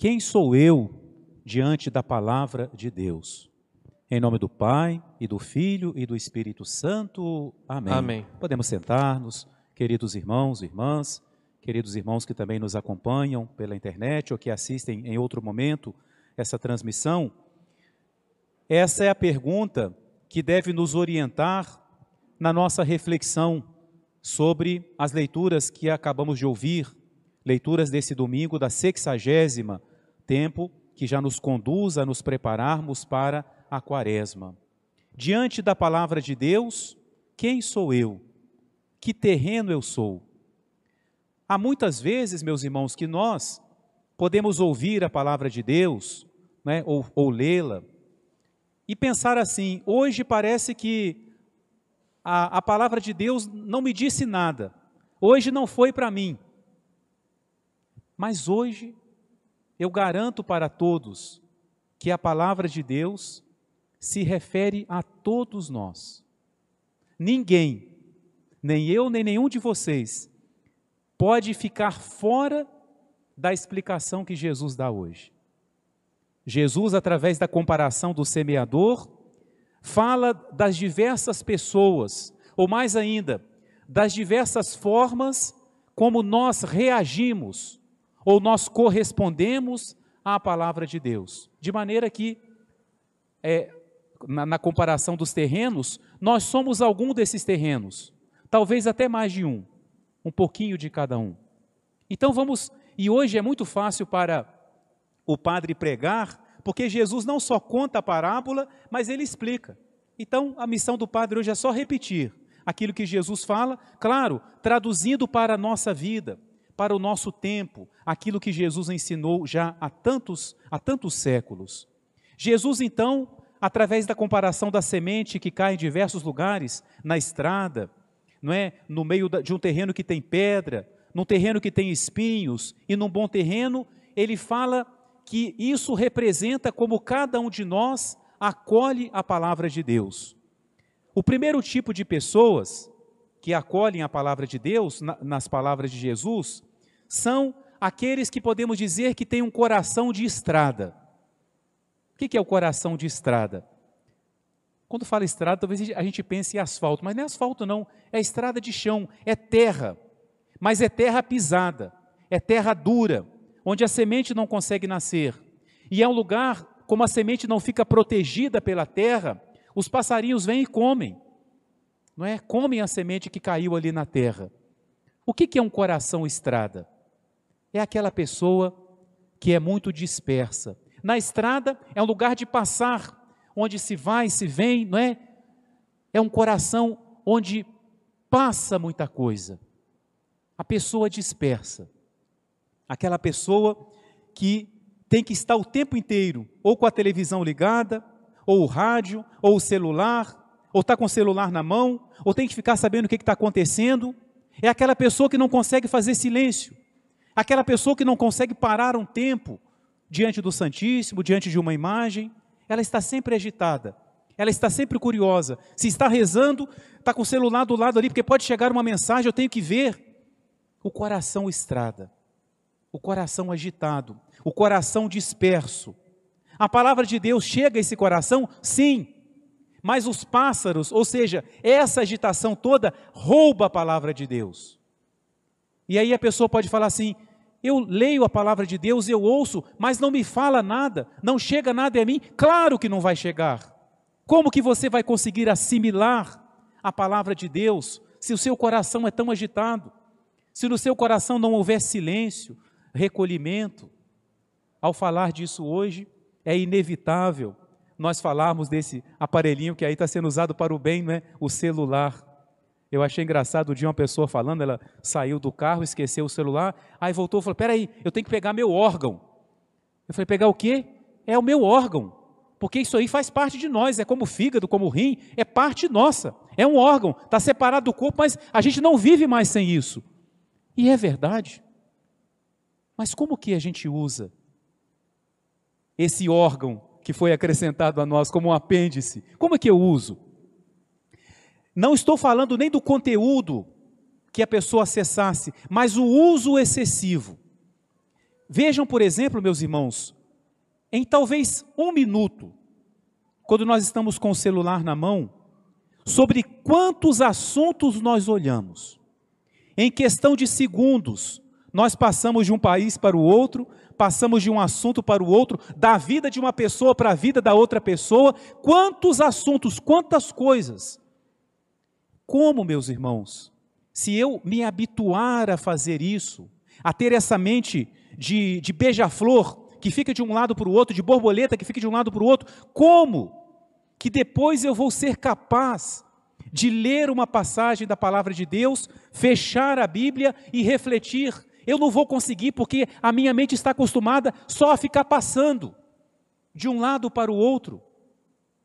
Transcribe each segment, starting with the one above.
Quem sou eu diante da palavra de Deus? Em nome do Pai, e do Filho e do Espírito Santo. Amém. Amém. Podemos sentar-nos, queridos irmãos e irmãs, queridos irmãos que também nos acompanham pela internet ou que assistem em outro momento essa transmissão. Essa é a pergunta que deve nos orientar na nossa reflexão sobre as leituras que acabamos de ouvir, leituras desse domingo da sexagésima tempo que já nos conduz a nos prepararmos para a quaresma. Diante da palavra de Deus, quem sou eu? Que terreno eu sou? Há muitas vezes, meus irmãos, que nós podemos ouvir a palavra de Deus, né, ou, ou lê-la, e pensar assim: hoje parece que a, a palavra de Deus não me disse nada, hoje não foi para mim. Mas hoje eu garanto para todos que a palavra de Deus se refere a todos nós. Ninguém, nem eu, nem nenhum de vocês, pode ficar fora da explicação que Jesus dá hoje. Jesus, através da comparação do semeador, fala das diversas pessoas, ou mais ainda, das diversas formas como nós reagimos ou nós correspondemos à palavra de Deus. De maneira que, é, na, na comparação dos terrenos, nós somos algum desses terrenos, talvez até mais de um, um pouquinho de cada um. Então vamos, e hoje é muito fácil para o padre pregar, porque Jesus não só conta a parábola, mas ele explica. Então a missão do padre hoje é só repetir aquilo que Jesus fala, claro, traduzindo para a nossa vida para o nosso tempo, aquilo que Jesus ensinou já há tantos, há tantos séculos. Jesus, então, através da comparação da semente que cai em diversos lugares, na estrada, não é? no meio de um terreno que tem pedra, num terreno que tem espinhos e num bom terreno, ele fala que isso representa como cada um de nós acolhe a palavra de Deus. O primeiro tipo de pessoas que acolhem a palavra de Deus, nas palavras de Jesus, são aqueles que podemos dizer que têm um coração de estrada. O que é o coração de estrada? Quando fala estrada, talvez a gente pense em asfalto, mas não é asfalto não, é estrada de chão, é terra, mas é terra pisada, é terra dura, onde a semente não consegue nascer. E é um lugar, como a semente não fica protegida pela terra, os passarinhos vêm e comem, não é? Comem a semente que caiu ali na terra. O que é um coração estrada? É aquela pessoa que é muito dispersa. Na estrada é um lugar de passar, onde se vai, se vem, não é? É um coração onde passa muita coisa. A pessoa dispersa. Aquela pessoa que tem que estar o tempo inteiro ou com a televisão ligada, ou o rádio, ou o celular, ou está com o celular na mão, ou tem que ficar sabendo o que está acontecendo. É aquela pessoa que não consegue fazer silêncio. Aquela pessoa que não consegue parar um tempo diante do Santíssimo, diante de uma imagem, ela está sempre agitada, ela está sempre curiosa. Se está rezando, está com o celular do lado ali, porque pode chegar uma mensagem, eu tenho que ver. O coração estrada, o coração agitado, o coração disperso. A palavra de Deus chega a esse coração? Sim. Mas os pássaros, ou seja, essa agitação toda, rouba a palavra de Deus. E aí a pessoa pode falar assim: eu leio a palavra de Deus, eu ouço, mas não me fala nada, não chega nada a mim. Claro que não vai chegar. Como que você vai conseguir assimilar a palavra de Deus se o seu coração é tão agitado? Se no seu coração não houver silêncio, recolhimento? Ao falar disso hoje, é inevitável nós falarmos desse aparelhinho que aí está sendo usado para o bem, né? o celular. Eu achei engraçado o dia uma pessoa falando, ela saiu do carro, esqueceu o celular, aí voltou e falou: Peraí, eu tenho que pegar meu órgão. Eu falei: Pegar o quê? É o meu órgão, porque isso aí faz parte de nós, é como o fígado, como o rim, é parte nossa, é um órgão, está separado do corpo, mas a gente não vive mais sem isso. E é verdade. Mas como que a gente usa esse órgão que foi acrescentado a nós como um apêndice? Como é que eu uso? Não estou falando nem do conteúdo que a pessoa acessasse, mas o uso excessivo. Vejam, por exemplo, meus irmãos, em talvez um minuto, quando nós estamos com o celular na mão, sobre quantos assuntos nós olhamos. Em questão de segundos, nós passamos de um país para o outro, passamos de um assunto para o outro, da vida de uma pessoa para a vida da outra pessoa. Quantos assuntos, quantas coisas. Como, meus irmãos, se eu me habituar a fazer isso, a ter essa mente de, de beija-flor, que fica de um lado para o outro, de borboleta que fica de um lado para o outro, como que depois eu vou ser capaz de ler uma passagem da palavra de Deus, fechar a Bíblia e refletir. Eu não vou conseguir porque a minha mente está acostumada só a ficar passando de um lado para o outro.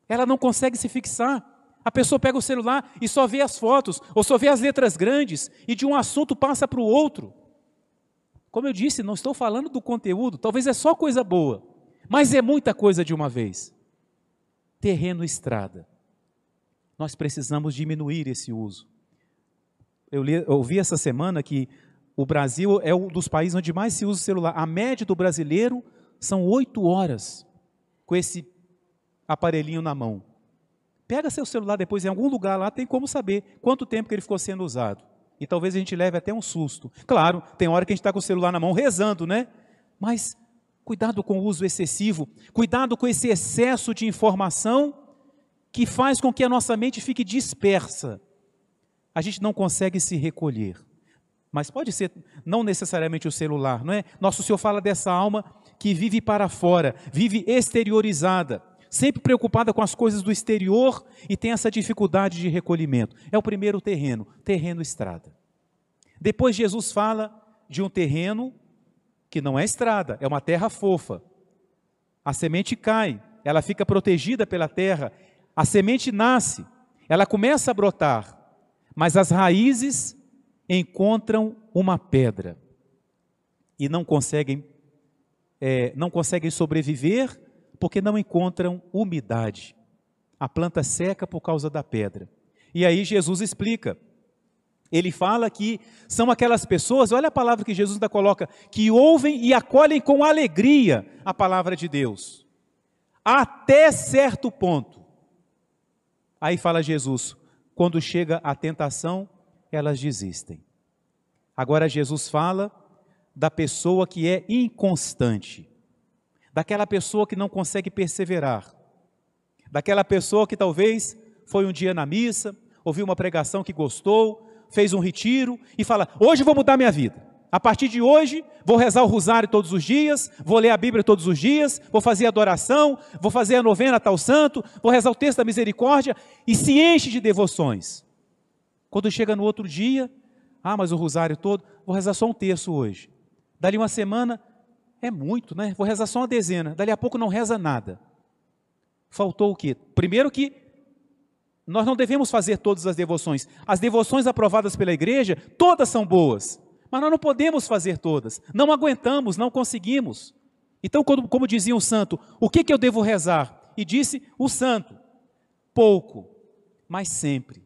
Ela não consegue se fixar. A pessoa pega o celular e só vê as fotos, ou só vê as letras grandes, e de um assunto passa para o outro. Como eu disse, não estou falando do conteúdo, talvez é só coisa boa, mas é muita coisa de uma vez. Terreno estrada. Nós precisamos diminuir esse uso. Eu, li, eu ouvi essa semana que o Brasil é um dos países onde mais se usa o celular. A média do brasileiro são oito horas com esse aparelhinho na mão. Pega seu celular depois em algum lugar lá, tem como saber quanto tempo que ele ficou sendo usado. E talvez a gente leve até um susto. Claro, tem hora que a gente está com o celular na mão rezando, né? Mas cuidado com o uso excessivo, cuidado com esse excesso de informação que faz com que a nossa mente fique dispersa. A gente não consegue se recolher. Mas pode ser não necessariamente o celular, não é? Nosso Senhor fala dessa alma que vive para fora, vive exteriorizada, sempre preocupada com as coisas do exterior e tem essa dificuldade de recolhimento. É o primeiro terreno, terreno estrada. Depois Jesus fala de um terreno que não é estrada, é uma terra fofa. A semente cai, ela fica protegida pela terra, a semente nasce, ela começa a brotar, mas as raízes encontram uma pedra e não conseguem, é, não conseguem sobreviver porque não encontram umidade. A planta seca por causa da pedra. E aí Jesus explica. Ele fala que são aquelas pessoas, olha a palavra que Jesus ainda coloca, que ouvem e acolhem com alegria a palavra de Deus, até certo ponto. Aí fala Jesus: quando chega a tentação, elas desistem. Agora Jesus fala da pessoa que é inconstante, daquela pessoa que não consegue perseverar, daquela pessoa que talvez foi um dia na missa, ouviu uma pregação que gostou, fez um retiro e fala: Hoje vou mudar minha vida. A partir de hoje, vou rezar o rosário todos os dias, vou ler a Bíblia todos os dias, vou fazer adoração, vou fazer a novena tal santo, vou rezar o texto da misericórdia e se enche de devoções. Quando chega no outro dia, ah, mas o rosário todo, vou rezar só um terço hoje. Dali uma semana, é muito, né? Vou rezar só uma dezena. Dali a pouco não reza nada. Faltou o quê? Primeiro que nós não devemos fazer todas as devoções. As devoções aprovadas pela igreja, todas são boas. Mas nós não podemos fazer todas, não aguentamos, não conseguimos. Então, como, como dizia o santo, o que, que eu devo rezar? E disse o santo: pouco, mas sempre.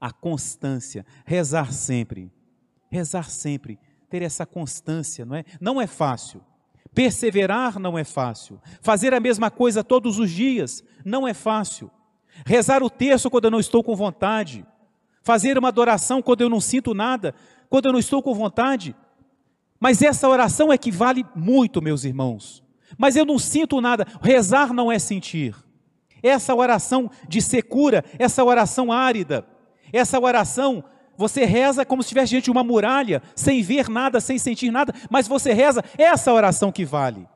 A constância, rezar sempre, rezar sempre, ter essa constância, não é? Não é fácil. Perseverar não é fácil. Fazer a mesma coisa todos os dias não é fácil. Rezar o terço quando eu não estou com vontade. Fazer uma adoração quando eu não sinto nada quando eu não estou com vontade. Mas essa oração é que vale muito, meus irmãos. Mas eu não sinto nada. Rezar não é sentir. Essa oração de secura, essa oração árida, essa oração, você reza como se estivesse diante de uma muralha, sem ver nada, sem sentir nada, mas você reza, essa oração que vale.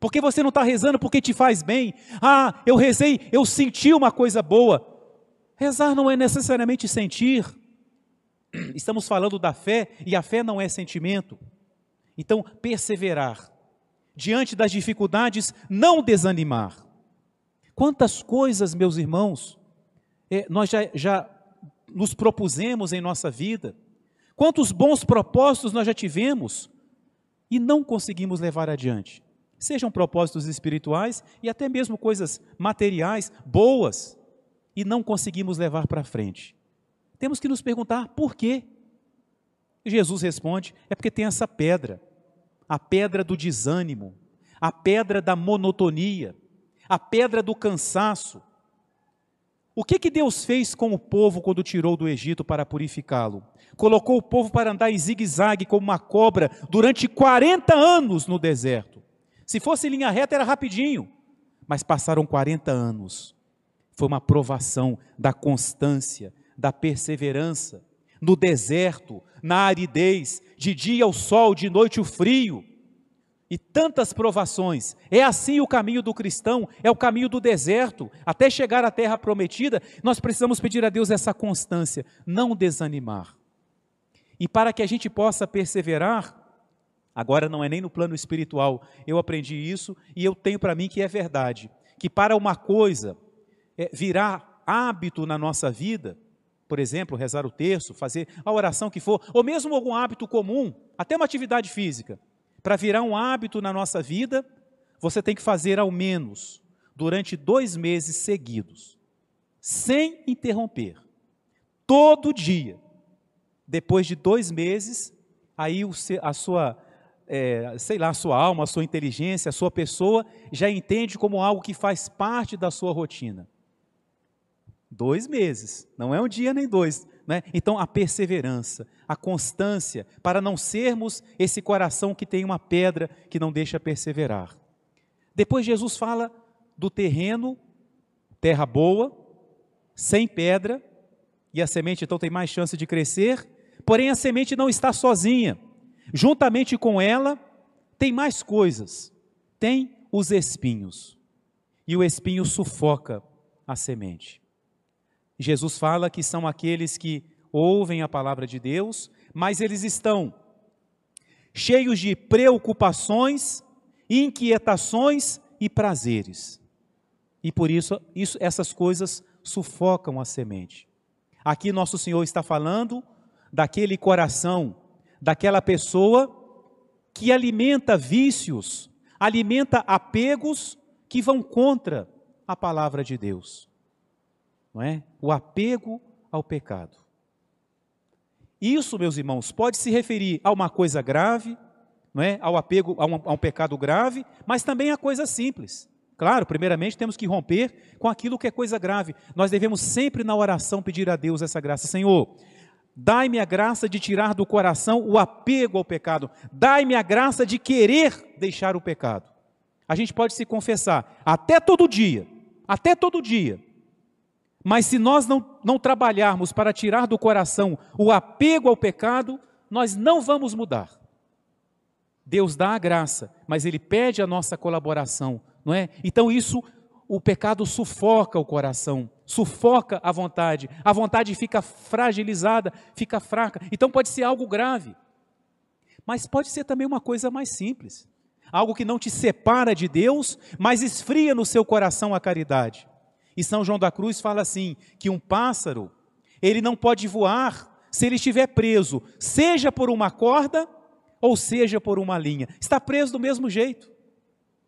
Porque você não está rezando porque te faz bem. Ah, eu rezei, eu senti uma coisa boa. Rezar não é necessariamente sentir. Estamos falando da fé e a fé não é sentimento. Então, perseverar. Diante das dificuldades, não desanimar. Quantas coisas, meus irmãos, é, nós já, já nos propusemos em nossa vida, quantos bons propósitos nós já tivemos e não conseguimos levar adiante. Sejam propósitos espirituais e até mesmo coisas materiais boas e não conseguimos levar para frente. Temos que nos perguntar por quê. Jesus responde: é porque tem essa pedra. a pedra do desânimo, a pedra da monotonia, a pedra do cansaço. O que, que Deus fez com o povo quando tirou do Egito para purificá-lo? Colocou o povo para andar em zigue-zague como uma cobra durante 40 anos no deserto. Se fosse linha reta era rapidinho, mas passaram 40 anos. Foi uma provação da constância, da perseverança. No deserto, na aridez, de dia o sol, de noite o frio e tantas provações. É assim o caminho do cristão, é o caminho do deserto, até chegar à terra prometida. Nós precisamos pedir a Deus essa constância, não desanimar. E para que a gente possa perseverar, agora não é nem no plano espiritual, eu aprendi isso e eu tenho para mim que é verdade, que para uma coisa é, virar hábito na nossa vida, por exemplo, rezar o terço, fazer a oração que for, ou mesmo algum hábito comum, até uma atividade física, para virar um hábito na nossa vida, você tem que fazer ao menos durante dois meses seguidos, sem interromper, todo dia. Depois de dois meses, aí a sua, é, sei lá, a sua alma, a sua inteligência, a sua pessoa já entende como algo que faz parte da sua rotina. Dois meses, não é um dia nem dois. Né? Então, a perseverança, a constância, para não sermos esse coração que tem uma pedra que não deixa perseverar. Depois, Jesus fala do terreno, terra boa, sem pedra, e a semente então tem mais chance de crescer, porém a semente não está sozinha. Juntamente com ela, tem mais coisas. Tem os espinhos. E o espinho sufoca a semente. Jesus fala que são aqueles que ouvem a palavra de Deus, mas eles estão cheios de preocupações, inquietações e prazeres. E por isso, isso essas coisas sufocam a semente. Aqui nosso Senhor está falando daquele coração, daquela pessoa que alimenta vícios, alimenta apegos que vão contra a palavra de Deus não é? O apego ao pecado. Isso, meus irmãos, pode se referir a uma coisa grave, não é? Ao apego a um, a um pecado grave, mas também a coisa simples. Claro, primeiramente temos que romper com aquilo que é coisa grave. Nós devemos sempre na oração pedir a Deus essa graça. Senhor, dai-me a graça de tirar do coração o apego ao pecado. Dai-me a graça de querer deixar o pecado. A gente pode se confessar até todo dia, até todo dia, mas se nós não, não trabalharmos para tirar do coração o apego ao pecado, nós não vamos mudar. Deus dá a graça, mas Ele pede a nossa colaboração, não é? Então isso, o pecado sufoca o coração, sufoca a vontade, a vontade fica fragilizada, fica fraca. Então pode ser algo grave, mas pode ser também uma coisa mais simples, algo que não te separa de Deus, mas esfria no seu coração a caridade. E São João da Cruz fala assim: que um pássaro, ele não pode voar se ele estiver preso, seja por uma corda ou seja por uma linha. Está preso do mesmo jeito.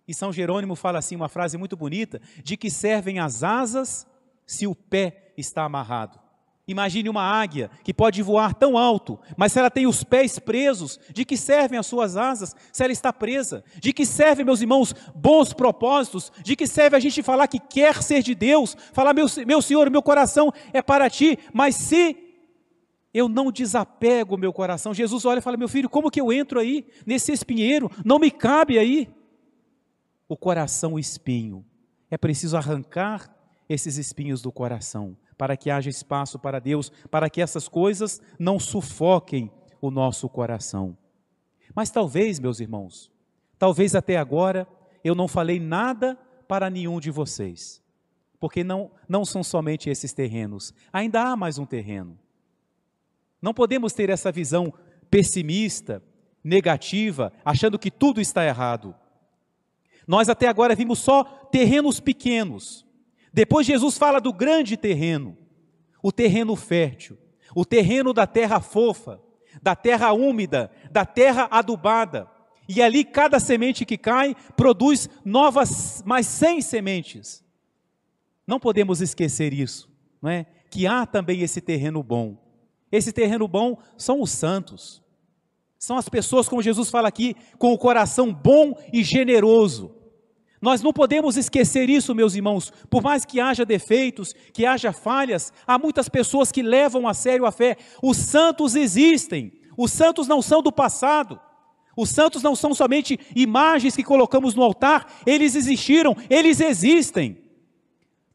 E São Jerônimo fala assim, uma frase muito bonita: de que servem as asas se o pé está amarrado. Imagine uma águia que pode voar tão alto, mas se ela tem os pés presos, de que servem as suas asas se ela está presa? De que servem, meus irmãos, bons propósitos? De que serve a gente falar que quer ser de Deus? Falar, meu, meu Senhor, meu coração é para ti, mas se eu não desapego o meu coração, Jesus olha e fala: meu filho, como que eu entro aí nesse espinheiro? Não me cabe aí. O coração, espinho. É preciso arrancar esses espinhos do coração para que haja espaço para Deus, para que essas coisas não sufoquem o nosso coração. Mas talvez, meus irmãos, talvez até agora eu não falei nada para nenhum de vocês, porque não, não são somente esses terrenos, ainda há mais um terreno. Não podemos ter essa visão pessimista, negativa, achando que tudo está errado. Nós até agora vimos só terrenos pequenos, depois Jesus fala do grande terreno, o terreno fértil, o terreno da terra fofa, da terra úmida, da terra adubada. E ali cada semente que cai produz novas mais cem sementes. Não podemos esquecer isso, não é? Que há também esse terreno bom. Esse terreno bom são os santos. São as pessoas, como Jesus fala aqui, com o coração bom e generoso. Nós não podemos esquecer isso, meus irmãos. Por mais que haja defeitos, que haja falhas, há muitas pessoas que levam a sério a fé. Os santos existem. Os santos não são do passado. Os santos não são somente imagens que colocamos no altar, eles existiram, eles existem.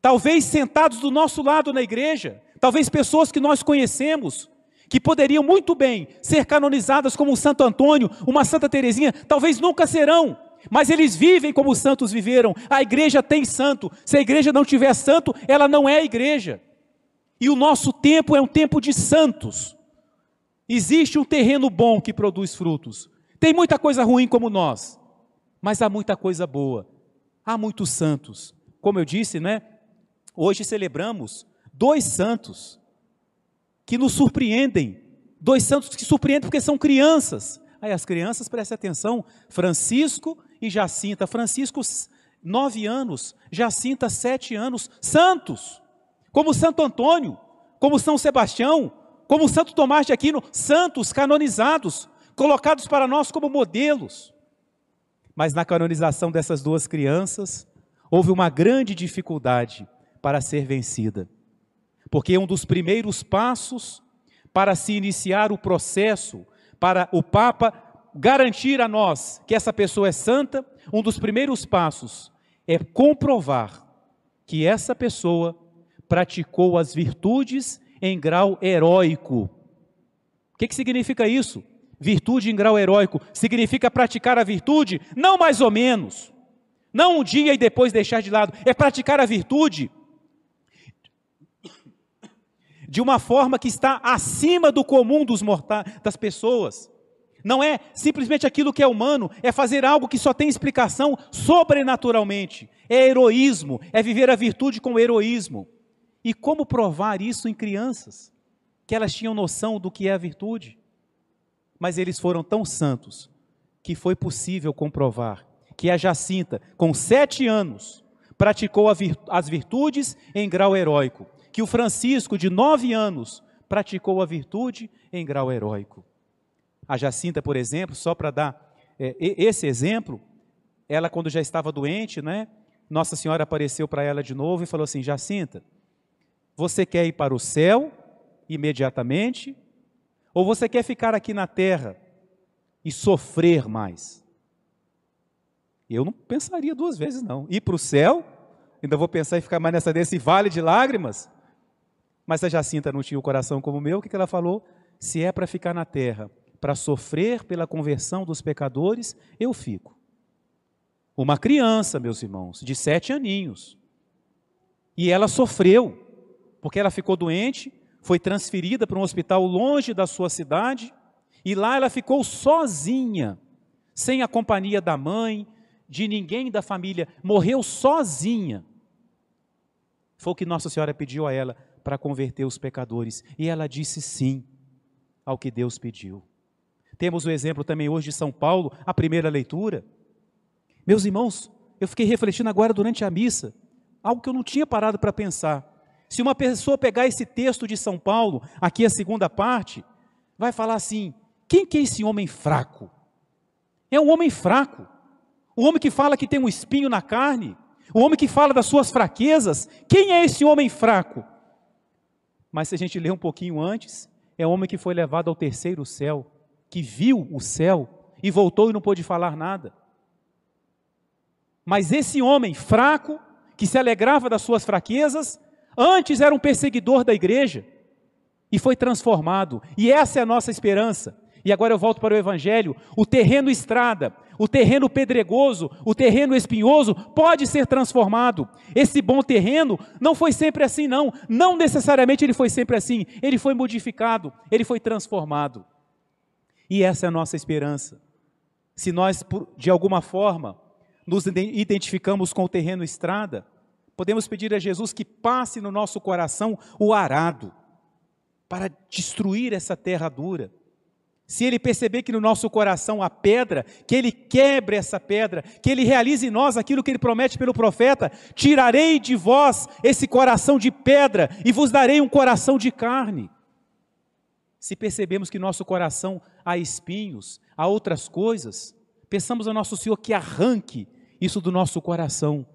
Talvez sentados do nosso lado na igreja, talvez pessoas que nós conhecemos, que poderiam muito bem ser canonizadas como um Santo Antônio, uma Santa Teresinha, talvez nunca serão, mas eles vivem como os santos viveram. A igreja tem santo. Se a igreja não tiver santo, ela não é igreja. E o nosso tempo é um tempo de santos. Existe um terreno bom que produz frutos. Tem muita coisa ruim como nós, mas há muita coisa boa. Há muitos santos. Como eu disse, né? Hoje celebramos dois santos que nos surpreendem. Dois santos que surpreendem porque são crianças. Aí as crianças, prestem atenção, Francisco e Jacinta. Francisco, nove anos, Jacinta, sete anos, santos, como Santo Antônio, como São Sebastião, como Santo Tomás de Aquino, santos canonizados, colocados para nós como modelos. Mas na canonização dessas duas crianças, houve uma grande dificuldade para ser vencida. Porque um dos primeiros passos para se iniciar o processo, para o Papa garantir a nós que essa pessoa é santa, um dos primeiros passos é comprovar que essa pessoa praticou as virtudes em grau heróico. O que, que significa isso? Virtude em grau heróico significa praticar a virtude, não mais ou menos, não um dia e depois deixar de lado, é praticar a virtude de uma forma que está acima do comum dos mortais, das pessoas. Não é simplesmente aquilo que é humano, é fazer algo que só tem explicação sobrenaturalmente. É heroísmo, é viver a virtude com heroísmo. E como provar isso em crianças? Que elas tinham noção do que é a virtude. Mas eles foram tão santos que foi possível comprovar que a Jacinta, com sete anos, praticou as virtudes em grau heróico que o Francisco, de nove anos, praticou a virtude em grau heróico. A Jacinta, por exemplo, só para dar é, esse exemplo, ela, quando já estava doente, né, Nossa Senhora apareceu para ela de novo e falou assim: Jacinta, você quer ir para o céu imediatamente? Ou você quer ficar aqui na terra e sofrer mais? Eu não pensaria duas vezes, não. Ir para o céu, ainda vou pensar em ficar mais nessa desse vale de lágrimas, mas a Jacinta não tinha o coração como o meu, o que ela falou? Se é para ficar na terra, para sofrer pela conversão dos pecadores, eu fico. Uma criança, meus irmãos, de sete aninhos. E ela sofreu, porque ela ficou doente, foi transferida para um hospital longe da sua cidade, e lá ela ficou sozinha, sem a companhia da mãe, de ninguém da família, morreu sozinha. Foi o que Nossa Senhora pediu a ela: para converter os pecadores. E ela disse sim ao que Deus pediu. Temos o exemplo também hoje de São Paulo, a primeira leitura. Meus irmãos, eu fiquei refletindo agora durante a missa, algo que eu não tinha parado para pensar. Se uma pessoa pegar esse texto de São Paulo, aqui a segunda parte, vai falar assim: quem que é esse homem fraco? É um homem fraco. Um homem que fala que tem um espinho na carne, um homem que fala das suas fraquezas. Quem é esse homem fraco? Mas se a gente ler um pouquinho antes, é um homem que foi levado ao terceiro céu, que viu o céu e voltou e não pôde falar nada. Mas esse homem fraco, que se alegrava das suas fraquezas, antes era um perseguidor da igreja e foi transformado. E essa é a nossa esperança. E agora eu volto para o Evangelho. O terreno estrada, o terreno pedregoso, o terreno espinhoso pode ser transformado. Esse bom terreno não foi sempre assim, não. Não necessariamente ele foi sempre assim. Ele foi modificado, ele foi transformado. E essa é a nossa esperança. Se nós, de alguma forma, nos identificamos com o terreno estrada, podemos pedir a Jesus que passe no nosso coração o arado para destruir essa terra dura se ele perceber que no nosso coração há pedra, que ele quebre essa pedra, que ele realize em nós aquilo que ele promete pelo profeta: tirarei de vós esse coração de pedra e vos darei um coração de carne. Se percebemos que nosso coração há espinhos, há outras coisas, peçamos ao nosso Senhor que arranque isso do nosso coração.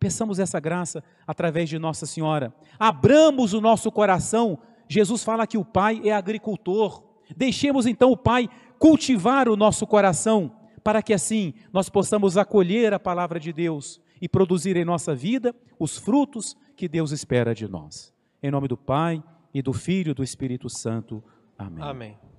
Peçamos essa graça através de Nossa Senhora. Abramos o nosso coração. Jesus fala que o Pai é agricultor. Deixemos então o Pai cultivar o nosso coração, para que assim nós possamos acolher a palavra de Deus e produzir em nossa vida os frutos que Deus espera de nós. Em nome do Pai e do Filho e do Espírito Santo. Amém. Amém.